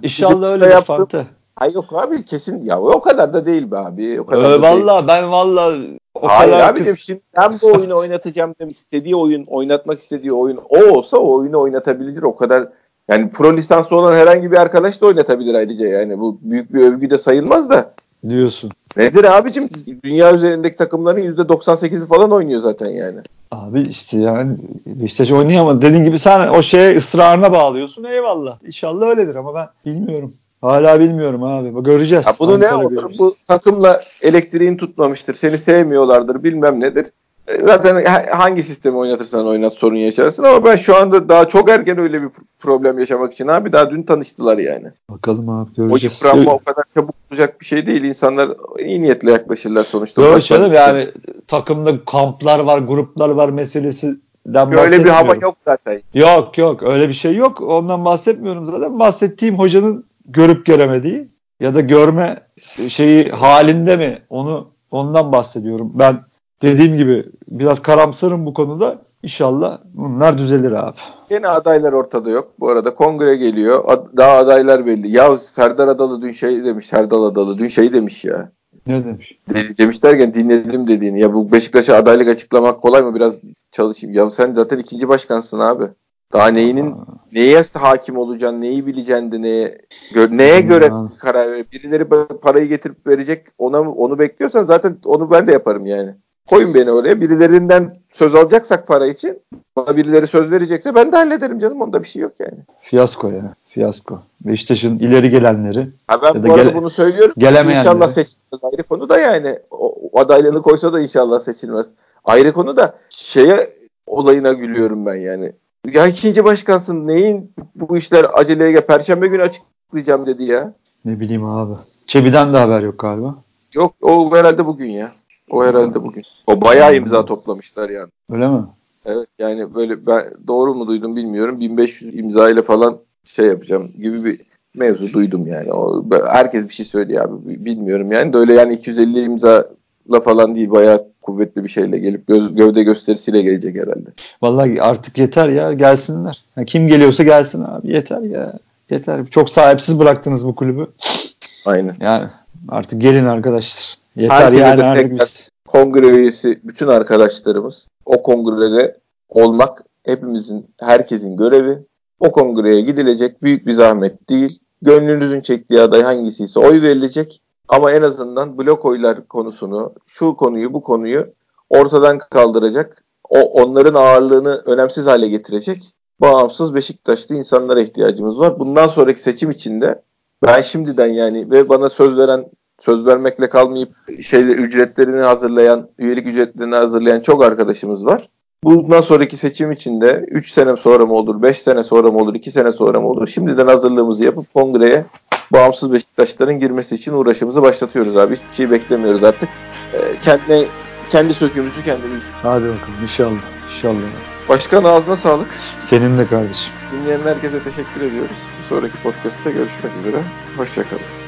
İnşallah. Öyle bir yaptığım- Fante. Ay yok abi kesin ya o kadar da değil be abi. O kadar da Ee, değil. valla ben valla o Hayır kadar abicim kız... şimdi ben bu oyunu oynatacağım demiş. istediği oyun, oynatmak istediği oyun o olsa o oyunu oynatabilir. O kadar yani pro lisanslı olan herhangi bir arkadaş da oynatabilir ayrıca yani. Bu büyük bir övgü de sayılmaz da. diyorsun. Nedir abicim? Dünya üzerindeki takımların %98'i falan oynuyor zaten yani. Abi işte yani Beşiktaş oynayamadı. Dediğin gibi sen o şeye ısrarına bağlıyorsun. Eyvallah. İnşallah öyledir ama ben bilmiyorum. Hala bilmiyorum abi. Göreceğiz. Ya bunu ne Ankara olur? göreceğiz. Bu takımla elektriğin tutmamıştır. Seni sevmiyorlardır bilmem nedir. E, Zaten ha- hangi sistemi oynatırsan oynat sorun yaşarsın ama ben şu anda daha çok erken öyle bir problem yaşamak için abi daha dün tanıştılar yani. Bakalım abi O göreceğiz. yıpranma o kadar çabuk olacak bir şey değil. İnsanlar iyi niyetle yaklaşırlar sonuçta. Yok canım şey- yani takımda kamplar var, gruplar var meselesinden Öyle bir hava yok zaten. Yok yok öyle bir şey yok. Ondan bahsetmiyorum zaten. Bahsettiğim hocanın görüp göremediği ya da görme şeyi halinde mi onu ondan bahsediyorum. Ben dediğim gibi biraz karamsarım bu konuda. İnşallah bunlar düzelir abi. Yine adaylar ortada yok. Bu arada kongre geliyor. Ad- daha adaylar belli. Ya Serdar Adalı dün şey demiş. Serdar Adalı dün şey demiş ya. Ne demiş? De- demiş derken dinledim dediğini. Ya bu Beşiktaş'a adaylık açıklamak kolay mı? Biraz çalışayım. Ya sen zaten ikinci başkansın abi. Daha neyinin neye hakim olacaksın, neyi bileceksin de neye gö- neye göre karar ver. Birileri parayı getirip verecek. Ona onu bekliyorsan zaten onu ben de yaparım yani. Koyun beni oraya. Birilerinden söz alacaksak para için bana birileri söz verecekse ben de hallederim canım. Onda bir şey yok yani. Fiyasko ya. Fiyasko. Beşiktaş'ın ileri gelenleri. Ha ben Ya bu arada gele- bunu söylüyorum. gelemeyenleri. İnşallah seçilmez. Ayrı konu da yani. O, o adaylığını koysa da inşallah seçilmez. Ayrı konu da şeye olayına gülüyorum ben yani. Ya ikinci başkansın neyin bu işler aceleye gel. Perşembe günü açıklayacağım dedi ya. Ne bileyim abi. Çebi'den de haber yok galiba. Yok o herhalde bugün ya. O herhalde bugün. O bayağı imza toplamışlar yani. Öyle mi? Evet yani böyle ben doğru mu duydum bilmiyorum. 1500 imza ile falan şey yapacağım gibi bir mevzu duydum yani. O, herkes bir şey söylüyor abi bilmiyorum yani. De öyle yani 250 imza la falan değil bayağı kuvvetli bir şeyle gelip göz, gövde gösterisiyle gelecek herhalde. Vallahi artık yeter ya gelsinler. Ya kim geliyorsa gelsin abi yeter ya. Yeter. Çok sahipsiz bıraktınız bu kulübü. Aynen. Yani artık gelin arkadaşlar. Yeter Herkese yani artık biz. Kongre üyesi bütün arkadaşlarımız o kongrede olmak hepimizin herkesin görevi. O kongreye gidilecek büyük bir zahmet değil. Gönlünüzün çektiği aday hangisiyse oy verilecek. Ama en azından blok oylar konusunu, şu konuyu, bu konuyu ortadan kaldıracak. O onların ağırlığını önemsiz hale getirecek. Bağımsız Beşiktaşlı insanlara ihtiyacımız var. Bundan sonraki seçim içinde ben şimdiden yani ve bana söz veren söz vermekle kalmayıp şeyle ücretlerini hazırlayan, üyelik ücretlerini hazırlayan çok arkadaşımız var. Bundan sonraki seçim içinde 3 sene sonra mı olur, 5 sene sonra mı olur, 2 sene sonra mı olur? Şimdiden hazırlığımızı yapıp kongreye bağımsız Beşiktaşların girmesi için uğraşımızı başlatıyoruz abi. Hiçbir şey beklemiyoruz artık. Ee, kendi kendi söküğümüzü kendimiz. Hadi bakalım inşallah. İnşallah. Başkan ağzına sağlık. Senin de kardeşim. Dinleyen herkese teşekkür ediyoruz. Bir sonraki podcast'ta görüşmek üzere. Hoşçakalın.